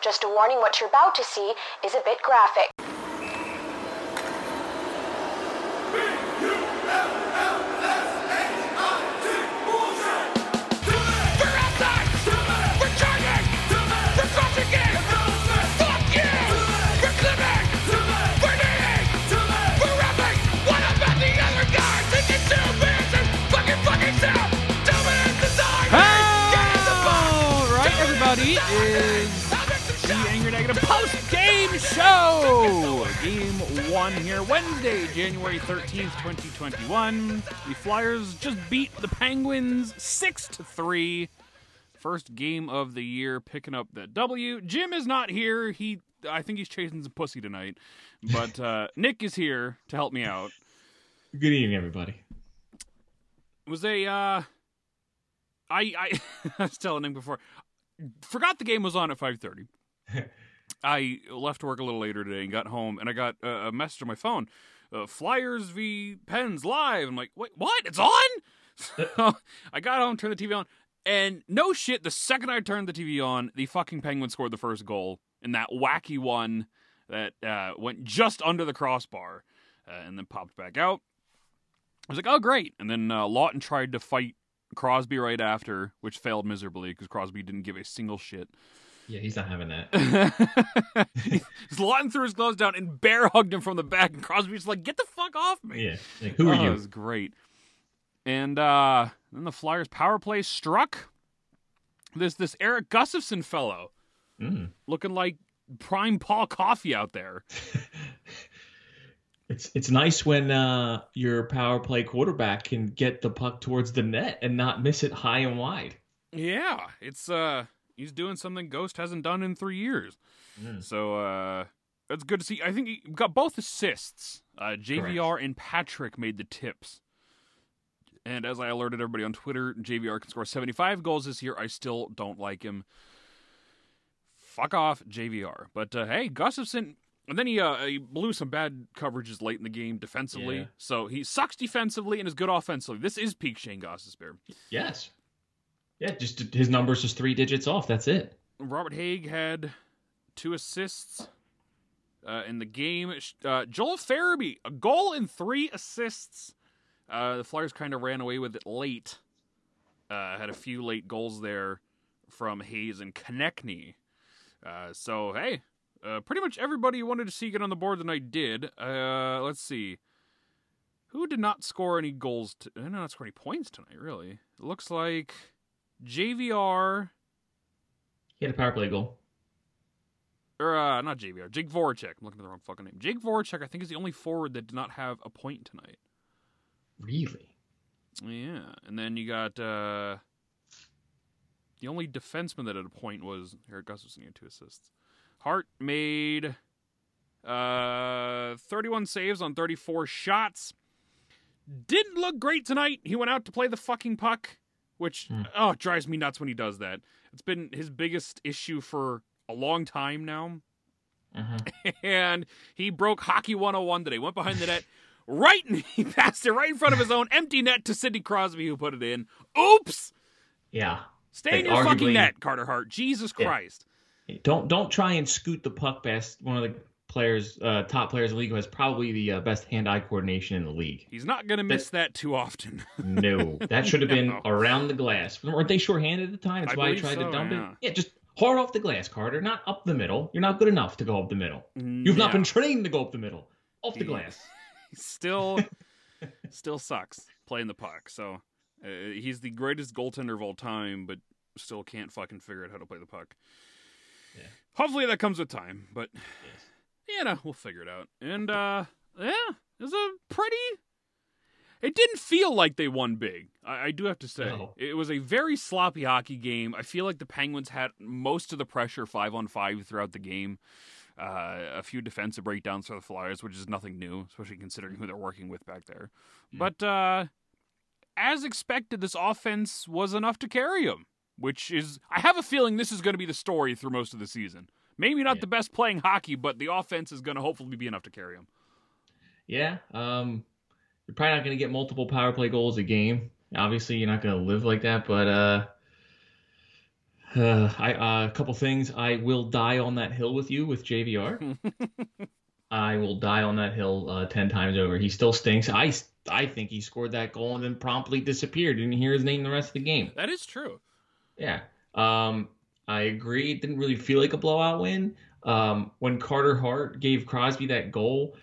Just a warning what you're about to see is a bit graphic. Negative post game show. Game one here, Wednesday, January 13th, 2021. The Flyers just beat the Penguins 6 to 3. First game of the year, picking up the W. Jim is not here. He, I think he's chasing some pussy tonight. But uh, Nick is here to help me out. Good evening, everybody. It was a uh I I, I was telling him before forgot the game was on at 5:30. I left work a little later today and got home and I got a, message on my phone. Uh, Flyers v Pens live. I'm like, "Wait, what? It's on?" So I got home, turned the TV on, and no shit, the second I turned the TV on, the fucking Penguins scored the first goal in that wacky one that uh, went just under the crossbar uh, and then popped back out. I was like, oh, great. And then uh, Laughton tried to fight Crosby right after, which failed miserably because Crosby didn't give a single shit. Yeah, he's not having that. Laughton threw his gloves down and bear hugged him from the back, and Crosby's like, get the fuck off me. Yeah, like, who are Oh, you? It was great. And uh, then the Flyers power play struck. This this Erik Gustafsson fellow Mm. looking like prime Paul Coffey out there. It's it's nice when uh, your power play quarterback can get the puck towards the net and not miss it high and wide. Yeah, it's uh he's doing something Ghost hasn't done in three years. Mm. So uh that's good to see. I think he got both assists. Uh JVR and Patrick made the tips. And as I alerted everybody on Twitter, JVR can score 75 goals this year. I still don't like him. Fuck off, JVR. But uh, hey, Gustafsson, and then he uh, he blew some bad coverages late in the game defensively. Yeah. So he sucks defensively and is good offensively. This is peak Shane Gostisbehere. Yes. Yeah, just his numbers just three digits off. That's it. Robert Hagg had two assists uh, in the game. Uh, Joel Farabee, a goal and three assists. Uh, the Flyers kind of ran away with it late. Uh, had a few late goals there from Hayes and Konecny. Uh, so, hey, uh, pretty much everybody you wanted to see get on the board tonight did. Let's see. Who did not score any goals? Uh, not score any points tonight, really. It looks like JVR. He had a power play goal. or uh, not JVR, Jake Voracek. I'm looking at the wrong fucking name. Jake Voracek, I think, is the only forward that did not have a point tonight. Really? Yeah, and then you got uh, the only defenseman that had a point was Erik Gustafsson. He had two assists. Hart made uh 31 saves on 34 shots. Didn't look great tonight. He went out to play the fucking puck, which Hmm. oh it drives me nuts when he does that. It's been his biggest issue for a long time now. Uh-huh. and he broke hockey 101 today. Went behind the net, right, and he passed it right in front of his own empty net to Sidney Crosby, who put it in. Oops! Yeah. Stay in Like, your fucking net, Carter Hart. Jesus Yeah. Christ! Don't don't try and scoot the puck past one of the players, uh, top players in the league who has probably the uh, best hand-eye coordination in the league. He's not gonna miss that too often. No, that should have been No. around the glass. Weren't they shorthanded at the time? That's I why he tried so, to dump yeah. it. Yeah, just hard off the glass, Carter. Not up the middle. You're not good enough to go up the middle. You've not been trained to go up the middle. Off the Yeah. glass. Still, still sucks playing the puck. So uh, he's the greatest goaltender of all time, but still can't fucking figure out how to play the puck. Yeah. Hopefully that comes with time, but you know we'll figure it out. And uh, yeah, it was a pretty. It didn't feel like they won big. I, I do have to say No. it was a very sloppy hockey game. I feel like the Penguins had most of the pressure five on five throughout the game. Uh, a few defensive breakdowns for the Flyers, which is nothing new, especially considering who they're working with back there. Mm. But uh, as expected, this offense was enough to carry them, which is, I have a feeling this is going to be the story through most of the season. Maybe not Yeah. the best playing hockey, but the offense is going to hopefully be enough to carry them. Yeah. Um, you're probably not going to get multiple power play goals a game. Obviously, you're not going to live like that, but uh, Uh, I uh, a couple things. I will die on that hill with you with JVR. I will die on that hill uh, ten times over. He still stinks. I I think he scored that goal and then promptly disappeared. Didn't hear his name the rest of the game. That is true. Yeah. Um, I agree. It didn't really feel like a blowout win. Um, when Carter Hart gave Crosby that goal,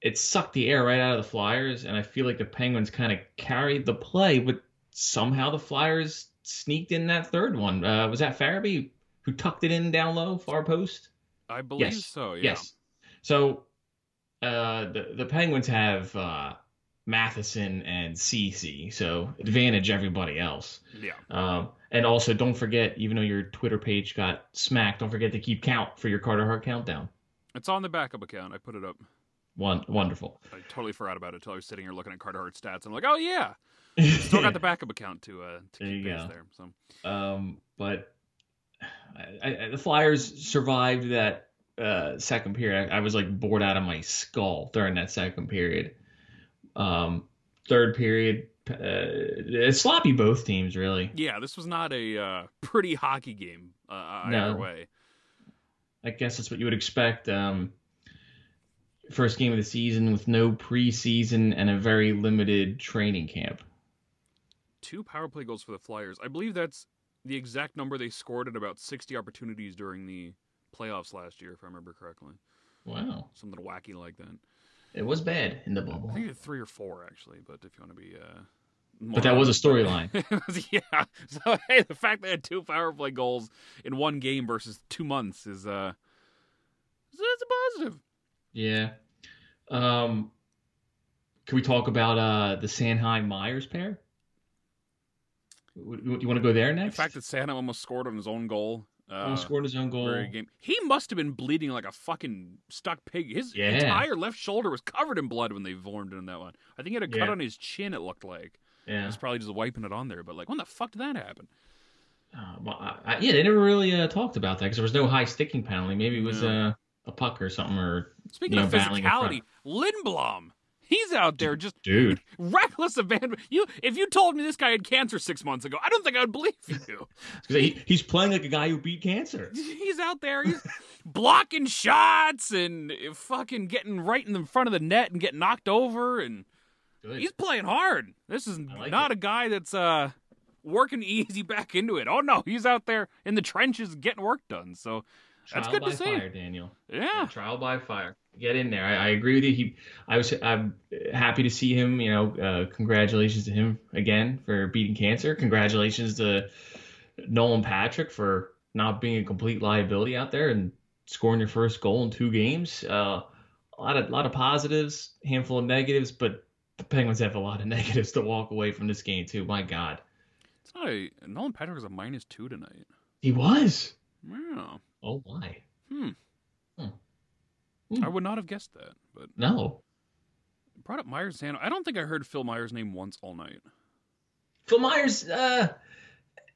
it sucked the air right out of the Flyers, and I feel like the Penguins kind of carried the play, but somehow the Flyers sneaked in that third one. Uh, was that Farabee who tucked it in down low, far post? I believe Yes. so. Yeah. Yes. So uh, the the Penguins have uh, Matheson and Ceci, so advantage everybody else. Yeah. Um, and also, don't forget, even though your Twitter page got smacked, don't forget to keep count for your Carter Hart countdown. It's on the backup account. I put it up. One wonderful. I totally forgot about it until I was sitting here looking at Carter Hart stats. I'm like, oh yeah, still got the backup account to uh to There keep you there. So Um, but I, I, the Flyers survived that uh, second period. I, I was like bored out of my skull during that second period. Um, third period, uh, it's sloppy both teams really. yeah, this was not a uh, pretty hockey game uh, either No. way. I guess that's what you would expect. Um, first game of the season with no preseason and a very limited training camp. Two power play goals for the Flyers. I believe that's the exact number they scored at about 60 opportunities during the playoffs last year, if I remember correctly. Wow, Something wacky like that. It was bad in the bubble. I think it's three or four actually, but if you want to be uh, but that was a storyline. yeah. So hey, the fact they had two power play goals in one game versus two months is uh, it's a positive. Yeah. Um, can we talk about uh, the Sanheim Myers pair? Do You want to go there next? The fact that Sanheim almost scored on his own goal. Uh, scored his own goal. game. He must have been bleeding like a fucking stuck pig. His Yeah. entire left shoulder was covered in blood when they formed in that one. I think he had a cut Yeah. on his chin. It looked like he Yeah. was probably just wiping it on there. But like, when the fuck did that happen? Uh, well, I, I, yeah, they never really uh, talked about that because there was no high sticking penalty. Maybe it was No. uh, a puck or something. Or Speaking You of know, in physicality, Lindblom. He's out there just dude, reckless abandon. You, if you told me this guy had cancer six months ago, I don't think I would believe you. he, he's playing like a guy who beat cancer. He's out there, he's blocking shots and fucking getting right in the front of the net and getting knocked over, and Good. he's playing hard. This is like not it. a guy that's uh working easy back into it. Oh no, he's out there in the trenches getting work done. So that's good to see. fire, Daniel. yeah, trial by fire. Get in there. I, I agree with you. He, I was, I'm happy to see him. You know, uh, congratulations to him again for beating cancer. Congratulations to Nolan Patrick for not being a complete liability out there and scoring your first goal in two games. Uh, a lot of, lot of positives, handful of negatives, but the Penguins have a lot of negatives to walk away from this game too. My God, it's not a Nolan Patrick was a minus two tonight. he was. Wow. Oh my, Hmm. Hmm. Hmm. I would not have guessed that, but no. brought up Myers and I don't think I heard Phil Myers' name once all night. Phil Myers, uh,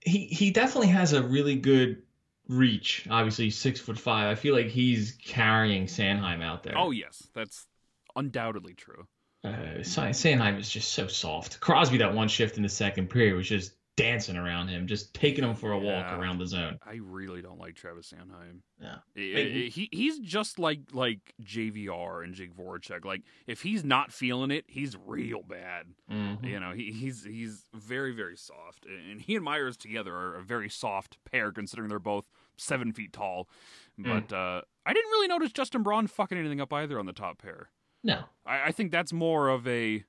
he he definitely has a really good reach. Obviously, six foot five. I feel like he's carrying Sanheim out there. Oh yes, that's undoubtedly true. uh, Sa- Sanheim is just so soft. Crosby, that one shift in the second period was just dancing around him, just taking him for a walk around the zone. I really don't like Travis Sanheim. Yeah. I- Hey, I- he he's just like like JVR and Jake Voracek. Like if he's not feeling it, he's real bad. Mhm. You know, he, he's he's very very soft, and he and Myers together are a very soft pair, considering they're both seven feet tall. But uh, I didn't really notice Justin Braun fucking anything up either on the top pair. No. I, I think that's more of a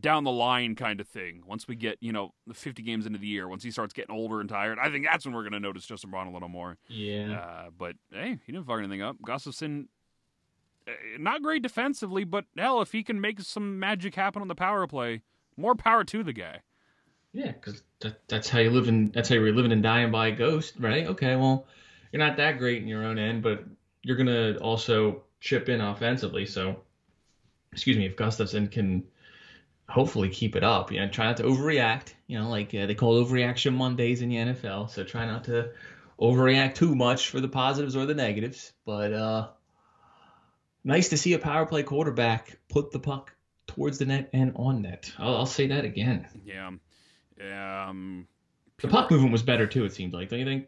down the line kind of thing. Once we get, you know, the 50 games into the year, once he starts getting older and tired, I think that's when we're going to notice Justin Braun a little more. Yeah. Uh, but hey, he didn't fuck anything up. Gustafsson, uh, not great defensively, but hell, if he can make some magic happen on the power play, more power to the guy. Yeah, because that, that's how you live in. That's how you're living and dying by a ghost, right? Okay, well, you're not that great in your own end, but you're gonna also chip in offensively. So, excuse me, if Gustafsson can hopefully keep it up, you know, try not to overreact. You know, like uh, they call overreaction Mondays in the NFL. So try not to overreact too much for the positives or the negatives. But uh, nice to see a power play quarterback put the puck towards the net and on net. I'll, I'll say that again. Yeah. Um, The puck movement was better too. It seemed like, don't you think?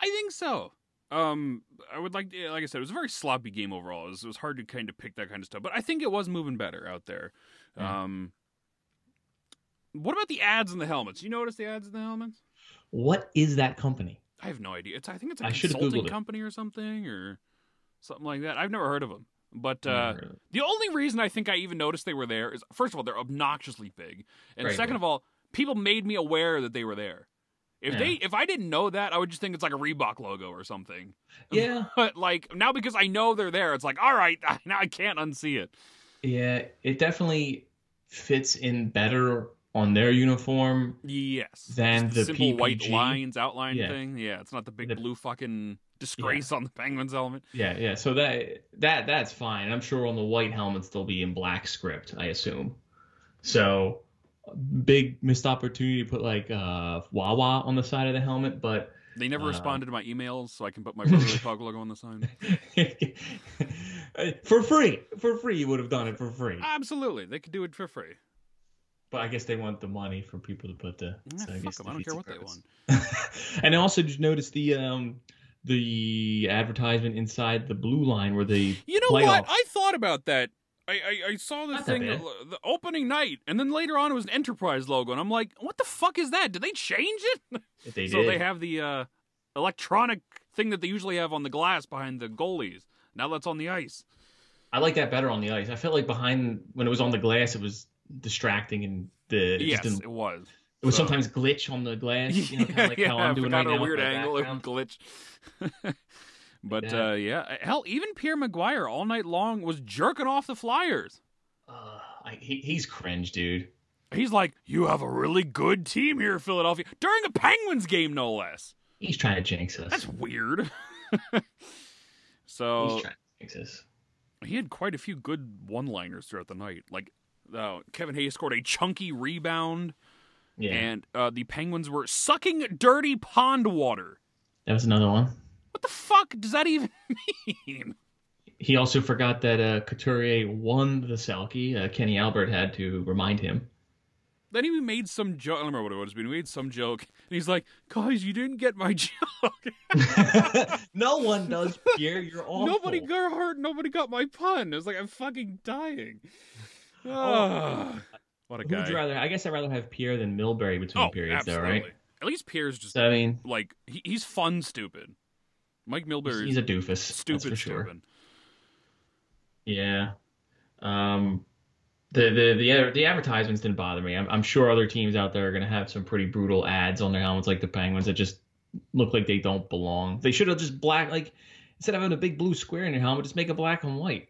I think so. Um, I would like, to, like I said, it was a very sloppy game overall. It was, it was hard to kind of pick that kind of stuff, but I think it was moving better out there. Yeah. Um, what about the ads in the helmets? You notice the ads in the helmets? What is that company? I have no idea. It's I think it's a I consulting company or something or something like that. I've never heard of them. But uh, heard of it. the only reason I think I even noticed they were there is first of all they're obnoxiously big, and Very second big. of all people made me aware that they were there. If Yeah. they if I didn't know that, I would just think it's like a Reebok logo or something. yeah, But like now because I know they're there, it's like all right now I can't unsee it. yeah, it definitely fits in better on their uniform. Yes, Than Just the simple white lines outline Yeah. thing. Yeah, it's not the big The- blue fucking disgrace on the Penguins helmet. Yeah, yeah. So that that that's fine. I'm sure on the white helmets they'll be in black script. I assume. So big missed opportunity to put like uh Wawa on the side of the helmet, but They never Uh, responded to my emails, so I can put my Brotherly Pug logo on the sign. for free, for free, you would have done it for free. Absolutely, they could do it for free. But I guess they want the money for people to put the. Yeah, so I guess 'em, I don't care what they purpose. and also, did you notice the um the advertisement inside the blue line where they. You know what? I thought about that. I, I, I saw the Not thing, bad. the opening night, and then later on it was an Enterprise logo, and I'm like, what the fuck is that? Did they change it? They so did. they have the uh, electronic thing that they usually have on the glass behind the goalies. Now that's on the ice. I like that better on the ice. I felt like behind when it was on the glass, it was distracting and the it yes, just didn't, it was. it would so- sometimes glitch on the glass. You know, kind of like yeah, how I'm if it doing right at now. a weird angle, it background. would glitch. but Yeah. uh, yeah, hell, even Pierre McGuire all night long was jerking off the Flyers. Uh, I, he, he's cringe, dude. He's like, "You have a really good team here, Philadelphia," during a Penguins game, no less. He's trying to jinx us. That's weird. He's so trying to jinx us. he had quite a few good one-liners throughout the night. Like uh, Kevin Hayes scored a chunky rebound, Yeah, and uh, the Penguins were sucking dirty pond water. that was another one. What the fuck does that even mean? He also forgot that uh, Couturier won the Selke. Uh, Kenny Albert had to remind him. Then he made some joke. I don't remember what it was, but he made some joke, and he's like, "Guys, you didn't get my joke. no one does, Pierre. You're awful. nobody got hurt. Nobody got my pun." It was like I'm fucking dying. Ah, what a Who would guy! you rather? I guess I'd rather have Pierre than Milbury between oh, periods, absolutely. though, right? At least Pierre's just I mean, like he, he's fun, stupid. Mike Milbury he's a doofus. stupid, for sure. stupid. Yeah. Um, the the the the advertisements didn't bother me. I'm, I'm sure other teams out there are going to have some pretty brutal ads on their helmets, like the Penguins, that just look like they don't belong. They should have just black, like instead of having a big blue square in your helmet, just make it black and white.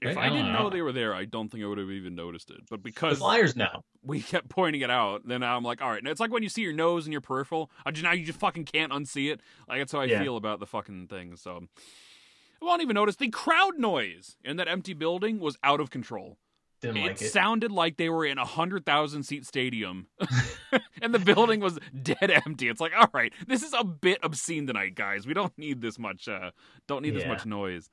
If I I didn't know know. they were there, I don't think I would have even noticed it. But The because Flyers know. we kept pointing it out, then I'm like, all right. And it's like when you see your nose and your peripheral. I just now you just fucking can't unsee it. Like that's how I Yeah. feel about the fucking thing. So I won't even notice the crowd noise in that empty building was out of control. Didn't it like it. sounded like they were in a hundred thousand seat stadium, and the building was dead empty. It's like, all right, this is a bit obscene tonight, guys. We don't need this much. Uh, don't need this much noise.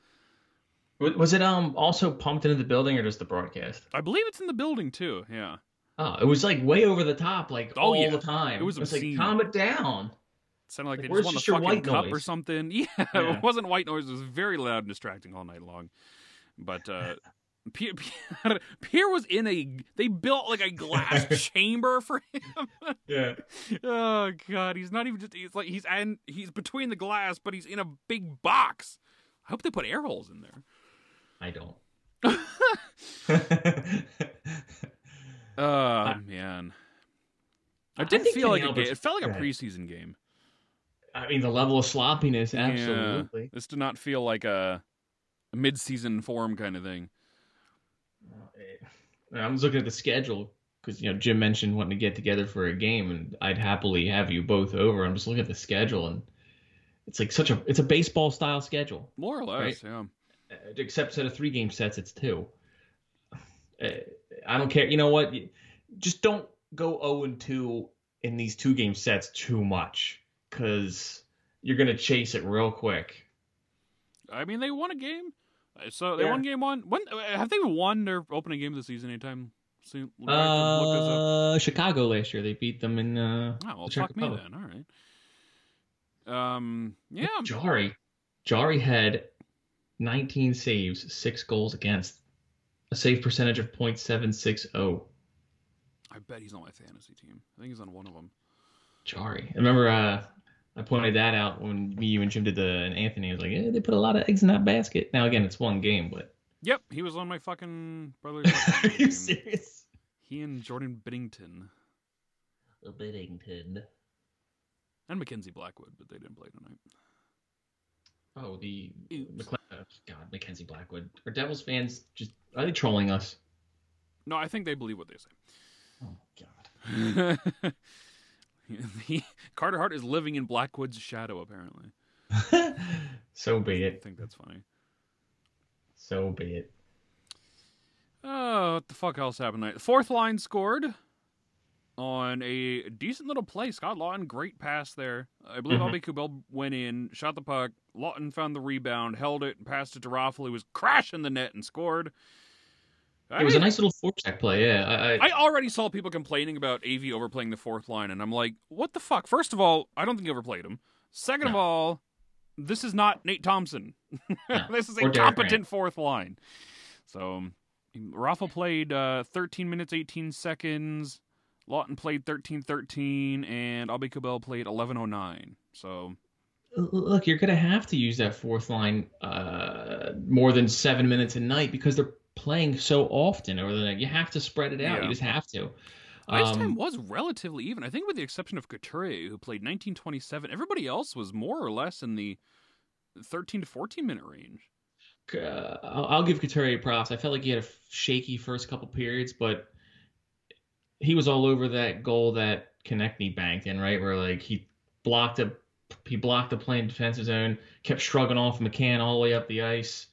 Was was it um also pumped into the building or just the broadcast? I believe it's in the building too. Yeah. Oh, it was like way over the top, like Oh, all yeah. the time. It was like calm it down. It sounded like, Like, they just won the fucking white cup or something. Yeah, Yeah. it wasn't white noise. It was very loud and distracting all night long. But uh, Pierre, Pierre, Pierre was in a. They built like a glass chamber for him. Yeah. oh god, he's not even just. He's like he's and he's between the glass, but he's in a big box. I hope they put air holes in there. I don't. Oh man, I it didn't think feel like a game. It felt like a right. preseason game. I mean, the level of sloppiness, Yeah. absolutely. This did not feel like a, a mid-season form kind of thing. Uh, I was looking at the schedule because you know Jim mentioned wanting to get together for a game, and I'd happily have you both over. I'm just looking at the schedule, and it's like such a it's a baseball style schedule, More or less, yeah. Uh, except instead of three game sets, it's two. Uh, I don't care. You know what? Just don't go 0 and 2 in these two game sets too much because you're gonna chase it real quick. I mean, they won a game. Uh, So they Yeah. won game one. When have they won their opening game of the season anytime soon? I have to look this up. Uh, Chicago last year they beat them in uh, Oh well, fuck me then. All right. Um, yeah, Jarry. Jarry had 19 saves, six goals against, a save percentage of .760. I bet he's on my fantasy team. I think he's on one of them. Jarry. I remember uh, I pointed that out when me, you, and Jim did the and Anthony was like, "Yeah, they put a lot of eggs in that basket." Now again, it's one game, but Yep, he was on my fucking brother's. are you serious? He and Jordan Binnington Binnington. and Mackenzie Blackwood, but they didn't play tonight. Oh, the. Uh, God, Mackenzie Blackwood. Are Devils fans just are they trolling us? No, I think they believe what they say. Oh God. he, Carter Hart is living in Blackwood's shadow, apparently. so be it. I think that's funny. So be it. Oh, what the fuck else happened tonight? Fourth line scored on a decent little play. Scott Laughton, great pass there. I believe Mhm. Aube-Kubel went in, shot the puck. Laughton found the rebound, held it, and passed it to Raffl, who was crashing the net and scored. It was a nice little forecheck play. Yeah, I, I, I already saw people complaining about AV overplaying the fourth line, and I'm like, what the fuck? First of all, I don't think he overplayed him. Second of all, this is not Nate Thompson. No. this is Or a Derek competent fourth line. So, Raffl played uh, 13 minutes, 18 seconds. Laughton played 13 13, and Aube-Kubel played 1109. So, look, you're gonna have to use that fourth line uh, more than seven minutes a night because they're playing so often over the night. You have to spread it out. Yeah. You just have to. ice Um, time was relatively even. I think, with the exception of Couturier, who played 1927, everybody else was more or less in the 13 to 14 minute range. uh, I'll, I'll give Couturier props. I felt like he had a shaky first couple periods, but he was all over that goal that Konecny banked in, right? Where like he blocked a he blocked the play in defensive zone, kept shrugging off McCann all the way up the ice,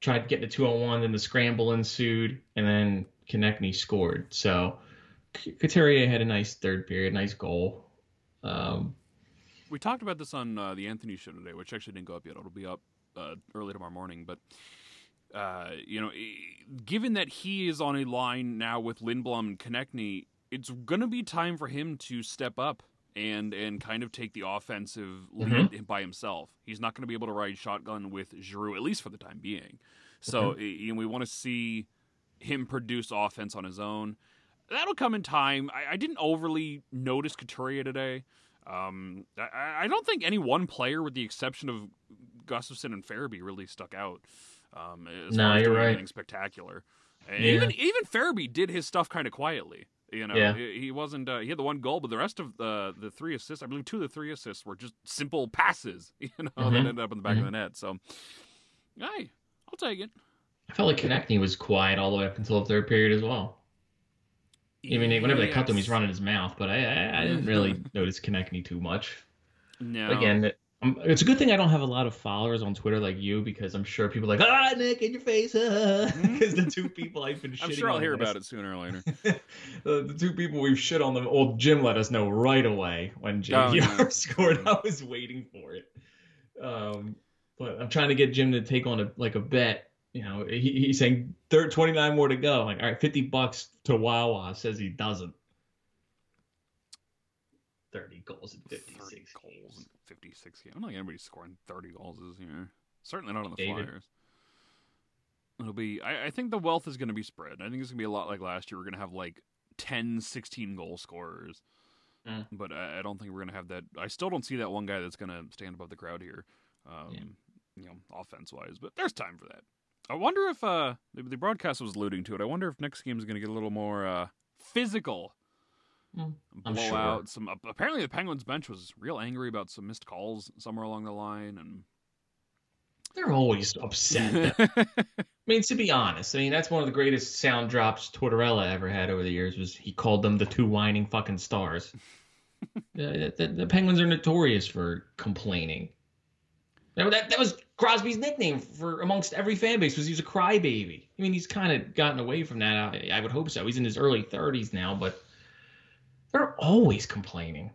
tried to get the two on one, then the scramble ensued, and then Konecny scored. So Couturier had a nice third period, nice goal. Um, We talked about this on uh, the Anthony show today, which actually didn't go up yet. It'll be up uh, early tomorrow morning. But uh, you know, given that he is on a line now with Lindblom and Konecny, it's going to be time for him to step up and and kind of take the offensive lead by himself. He's not going to be able to ride shotgun with Giroux at least for the time being. So eh, you know, we want to see him produce offense on his own. That'll come in time. I, I didn't overly notice Couturier today. Um, I, I don't think any one player, with the exception of Gustafsson and Farabee, really stuck out. Um, No, you're right. anything spectacular. Yeah. Even even Farabee did his stuff kind of quietly. You know, Yeah. he, wasn't. Uh, he had the one goal, but the rest of the the three assists, I believe, two of the three assists were just simple passes. You know, that Mhm. ended up in the back of the net. So, hey, I'll take it. I felt like Konecny was quiet all the way up until the third period as well. I mean, whenever they cut to him, he's running his mouth, but I, I, I didn't really notice Konecny too much. No. Again, it- um, it's a good thing I don't have a lot of followers on Twitter like you because I'm sure people are like, ah, Nick, in your face, because the two people I've been shitting on, I'm sure I'll hear about it sooner or later. the, the two people we've shit on the old Jim let us know right away when JVR Oh, yeah. scored. I was waiting for it. Um, but I'm trying to get Jim to take on a like a bet. You know, he, he's saying third 29 more to go. Like, all right, 50 bucks to Wawa says he doesn't. 30 goals in 30 56 goals 56 games. I don't think anybody's scoring 30 goals this year. Certainly not on the David. Flyers. It'll be. I, I think the wealth is going to be spread. I think it's going to be a lot like last year. We're going to have like 10, 16 goal scorers. Mm. But I, I don't think we're going to have that. I still don't see that one guy that's going to stand above the crowd here, um, Yeah. you know, offense wise. But there's time for that. I wonder if uh, the, the broadcast was alluding to it. I wonder if next game is going to get a little more uh, physical. Mm, I'm blow sure. out some. Apparently, the Penguins bench was real angry about some missed calls somewhere along the line, and They're always upset. I mean, to be honest, I mean that's one of the greatest sound drops Tortorella ever had over the years. Was he called them the two whining fucking stars? the, the, the Penguins are notorious for complaining. That, that, that was Crosby's nickname for amongst every fan base was he was a crybaby. I mean, he's kind of gotten away from that. I, I would hope so. He's in his early 30s now, but they're always complaining.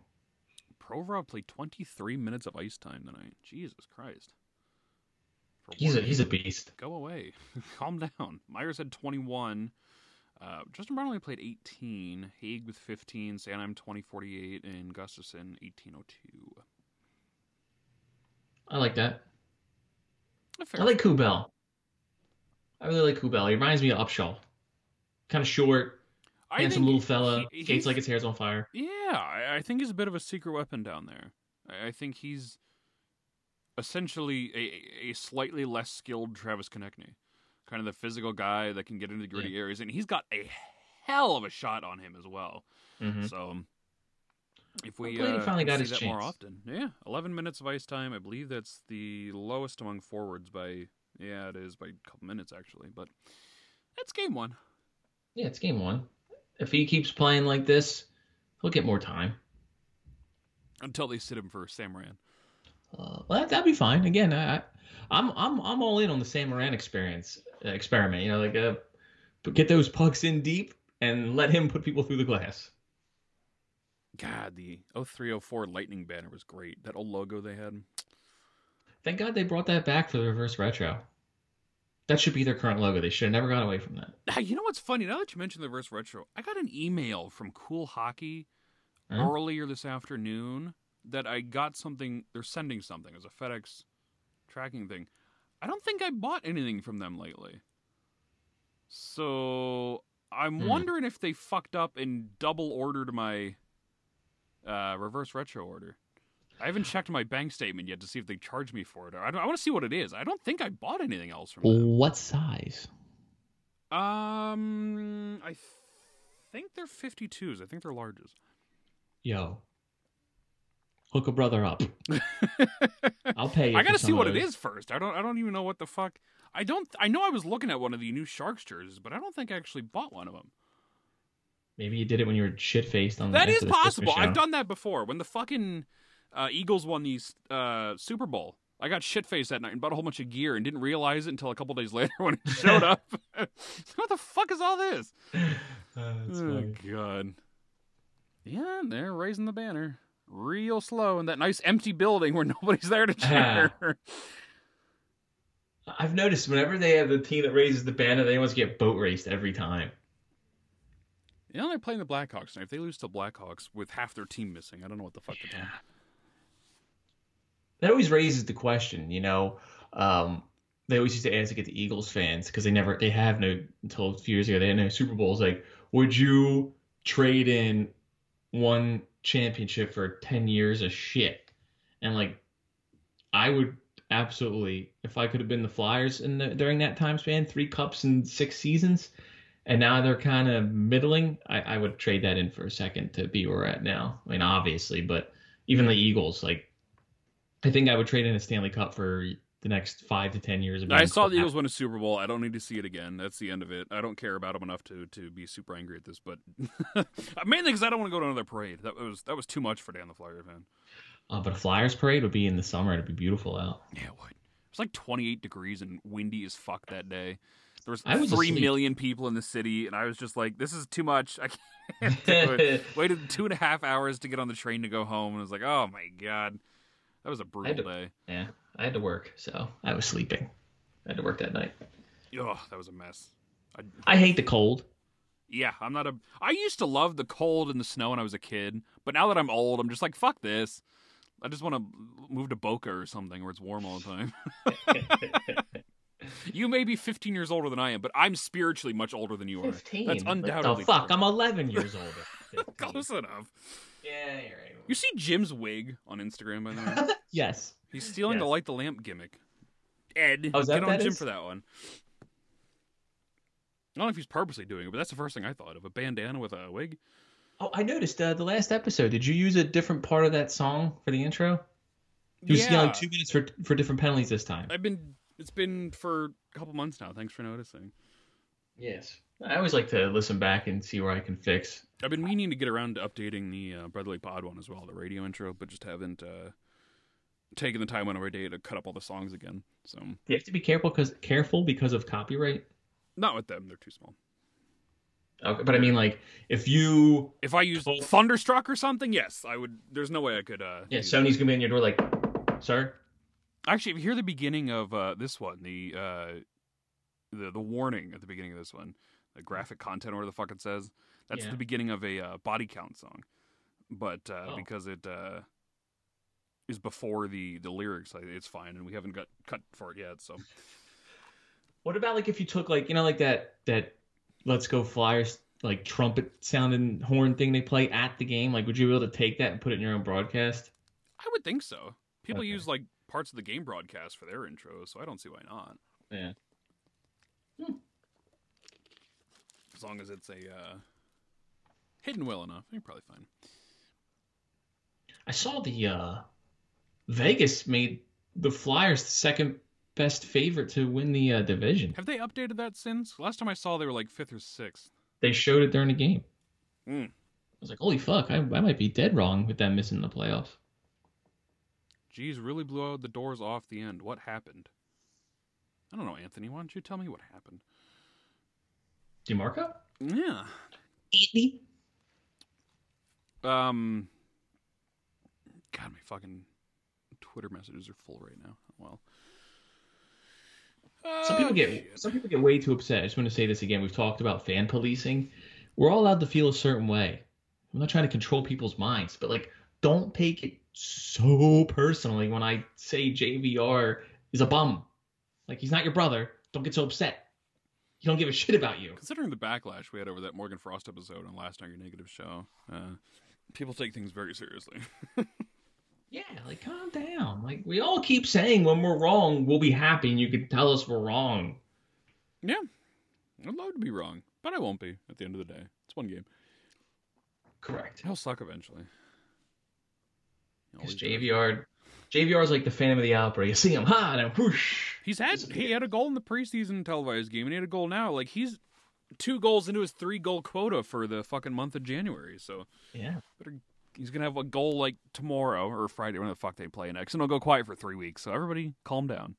Provorov played 23 minutes of ice time tonight. Jesus Christ! For He's a he's a beast. Go away. Calm down. Myers had 21. Uh, Justin Braun only played 18. Hagg with 15. Sanheim 2048, and Gustafsson 1802. I like that. Fair. I like Kubel. I really like Kubel. He reminds me of Upshall. Kind of short, I handsome little fella. he- skates like his hair's on fire. Yeah, I, I think he's a bit of a secret weapon down there. I, I think he's essentially a, a slightly less skilled Travis Konecny, kind of the physical guy that can get into the gritty areas, and he's got a hell of a shot on him as well. hmm So if we uh, finally got see his that more often, yeah, eleven minutes of ice time. I believe that's the lowest among forwards by yeah, it is by a couple minutes actually, but that's game one. Yeah, it's game one. If he keeps playing like this, he'll get more time. Until they sit him for Sam Morin. Uh, well, that, that'd be fine. Again, I, I- I'm I'm I'm all in on the Sam Morin experience uh, experiment. You know, like uh, get those pucks in deep and let him put people through the glass. God, the 0304 Lightning banner was great. That old logo they had. Thank God they brought that back for the reverse retro. That should be their current logo. They should have never got away from that. You know what's funny? Now that you mentioned the reverse retro, I got an email from Cool Hockey Huh? earlier this afternoon that I got something. They're sending something as a FedEx tracking thing. I don't think I bought anything from them lately. So I'm Hmm. wondering if they fucked up and double ordered my uh, reverse retro order. I haven't checked my bank statement yet to see if they charged me for it. I, don't- I want to see what it is. I don't think I bought anything else from them. What size? Um, I th- think they're 52s. I think they're larges. Yo, hook a brother up. I'll pay you. I gotta see what it is first. I don't. I don't even know what the fuck. I don't. I know I was looking at one of the new Sharks jerseys, but I don't think I actually bought one of them. Maybe you did it when you were shit faced on. That after is possible. I've done that before. When the fucking uh, Eagles won the uh, Super Bowl, I got shit faced that night and bought a whole bunch of gear and didn't realize it until a couple days later when it showed up. what the fuck is all this? Uh, oh funny. god. Yeah, and they're raising the banner real slow in that nice empty building where nobody's there to cheer. I've noticed whenever they have the team that raises the banner, they always get boat raced every time. you know they're playing the Blackhawks now. If they lose to Blackhawks with half their team missing, I don't know what the fuck to do. That always raises the question, you know. Um, they always used to ask to get the Eagles fans because they never, they have no until a few years ago they had no Super Bowls. Like, would you trade in one championship for ten years of shit? And like, I would absolutely, if I could have been the Flyers in the, during that time span, three cups in six seasons, and now they're kind of middling. I, I would trade that in for a second to be where we're at now. I mean, obviously, but even the Eagles, like, I think I would trade in a Stanley Cup for the next five to ten years. Of I saw the. Eagles win a Super Bowl. I don't need to see it again. That's the end of it. I don't care about them enough to, to be super angry at this, but mainly because I don't want to go to another parade. That was that was too much for Dan the Flyer fan. Uh, but a Flyers parade would be in the summer. It'd be beautiful out. Yeah, it would. It was like 28 degrees and windy as fuck that day. There was was three asleep. million people in the city, and I was just like, "This is too much. I can't do it." Waited two and a half hours to get on the train to go home, and I was like, "Oh my god, that was a brutal to- day." yeah, I had to work, so I was sleeping. I had to work that night. Oh, that was a mess. I, I hate the cold. yeah, I'm not a. I used to love the cold and the snow when I was a kid, but now that I'm old, I'm just like, "Fuck this." I just want to move to Boca or something where it's warm all the time. you may be 15 years older than I am, but I'm spiritually much older than you are. Fifteen. That's What undoubtedly the fuck? true. I'm 11 years older. Close enough. Yeah, you're right. You see Jim's wig on Instagram, by the way? yes. He's stealing the light the lamp gimmick. Ed, Oh, is that get on Jim is? for that one. I don't know if he's purposely doing it, but that's the first thing I thought of. A bandana with a wig. Oh, I noticed uh, the last episode. Did you use a different part of that song for the intro? He was yelling two minutes for for different penalties this time. I've been. It's been for a couple months now. Thanks for noticing. Yes. I always like to listen back and see where I can fix. I've been meaning to get around to updating the uh, Brotherly Pod one as well, the radio intro, but just haven't uh, taken the time on every day to cut up all the songs again. So You have to be careful because careful because of copyright. not with them; they're too small. Okay, but I mean, like, if you If I use Oh. Thunderstruck or something, yes, I would. There's no way I could. Uh, yeah. Sony's gonna be in your door, like, sir. Actually, if you hear the beginning of uh, this one, the uh, the the warning at the beginning of this one, the graphic content, or whatever the fuck it says, that's Yeah. the beginning of a uh, body count song. But uh, Oh. because it uh, is before the the lyrics, it's fine, and we haven't got cut for it yet. So, what about like if you took like you know like that that Let's Go Flyers like trumpet sounding horn thing they play at the game? Like, would you be able to take that and put it in your own broadcast? I would think so. People Okay. use like parts of the game broadcast for their intros, so I don't see why not. Yeah. As long as it's a uh, hidden well enough, you're probably fine. I saw the uh Vegas made the Flyers the second best favorite to win the uh, division. Have they updated that since? Last time I saw, they were like fifth or sixth. They showed it during the game. Mm. I was like, holy fuck, I, I might be dead wrong with them missing the playoffs. Geez, really blew out the doors off the end. What happened? I don't know, Anthony. Why don't you tell me what happened? DeMarco? Yeah. Anthony? Um. God, my fucking Twitter messages are full right now. Well. Some people Oh, get some people get way too upset. I just want to say this again. We've talked about fan policing. We're all allowed to feel a certain way. I'm not trying to control people's minds, but like, don't take it so personally when I say JVR is a bum. Like he's not your brother. Don't get so upset. He don't give a shit about you. Considering the backlash we had over that Morgan Frost episode on Last Night Your Negative show, uh, people take things very seriously. Yeah, like calm down. Like we all keep saying when we're wrong, we'll be happy, and you can tell us we're wrong. yeah. I'd love to be wrong, but I won't be at the end of the day. It's one game. Correct. He'll suck eventually. Because. JVR, JVR is like the Phantom of the Opera. You see him, ha, and then whoosh. He's had he had a goal in the preseason televised game, and he had a goal now. Like he's two goals into his three goal quota for the fucking month of January. So Yeah. better, he's gonna have a goal like tomorrow or Friday, when the fuck they play next, and he'll go quiet for three weeks. So everybody, calm down.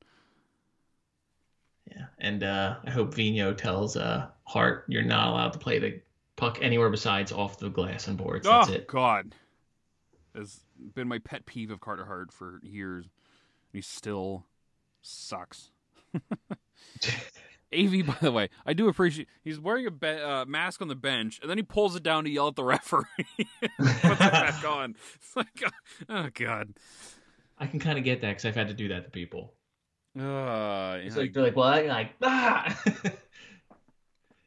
Yeah, and uh, I hope Vino tells uh, Hart you're not allowed to play the puck anywhere besides off the glass and boards. That's oh it. God, has been my pet peeve of Carter Hart for years. He still sucks. AV, by the way, I do appreciate. He's wearing a be- uh, mask on the bench, and then he pulls it down to yell at the referee. Puts it back on. It's like, oh god. I can kind of get that because I've had to do that to people. Uh, It's like they're like, well, I like ah.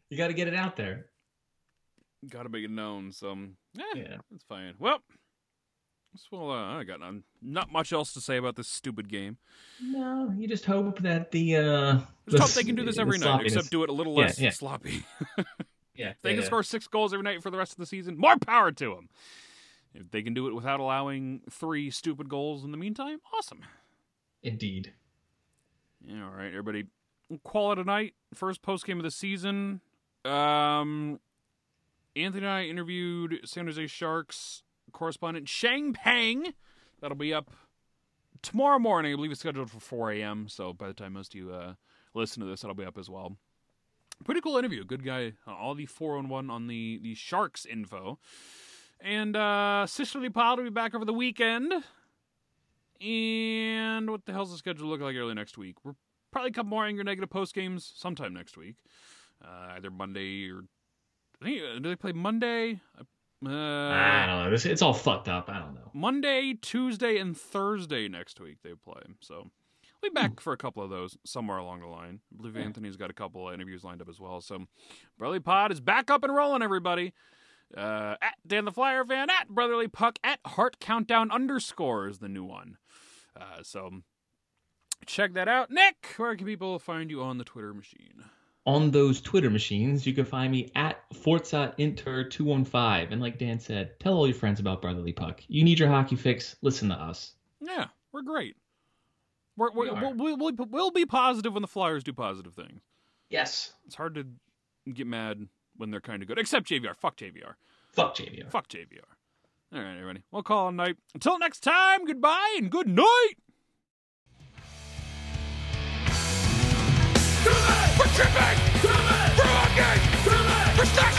you got to get it out there. gotta make it known. So, yeah, Yeah. that's fine. Well, will, uh, I got none, not much else to say about this stupid game. No, you just hope that the uh, Just the hope they can do this every night, sloppiness- except do it a little less yeah. sloppy. yeah, If they can yeah. score six goals every night for the rest of the season, more power to them. If they can do it without allowing three stupid goals in the meantime, awesome. Indeed. Yeah, all right, everybody. We'll call it a night. First post game of the season. Um, Anthony and I interviewed San Jose Sharks correspondent Sheng Peng. That'll be up tomorrow morning. I believe it's scheduled for 4 a.m. So by the time most of you uh, listen to this, that'll be up as well. Pretty cool interview. Good guy. Uh, all the 401 on 1 on the, the Sharks info. And uh, Sisterly Pod will be back over the weekend. And what the hell's the schedule look like early next week? We're probably a couple more Angry Negative post games sometime next week. Uh, either Monday or. I think, uh, do they play Monday? Uh, I don't know. This it's all fucked up. I don't know. Monday, Tuesday, and Thursday next week they play. So we'll be back for a couple of those somewhere along the line. I believe Yeah. Anthony's got a couple of interviews lined up as well. So Brotherly Pod is back up and rolling, everybody. Uh, at Dan the Flyer fan, at Brotherly Puck, at Hart Countdown underscore is the new one. Uh, so check that out. Nick, where can people find you on the Twitter machine? On those Twitter machines, you can find me at Forza Inter 215. And like Dan said, tell all your friends about Brotherly Puck. You need your hockey fix. Listen to us. Yeah, we're great. We're, we're, we will we'll, we'll, we'll be positive when the Flyers do positive things. Yes. It's hard to get mad when they're kind of good, except JVR. Fuck JVR. Fuck JVR. Fuck JVR. All right, everybody. We'll call it night. Until next time, goodbye and good night. We're tripping! We're walking! superstar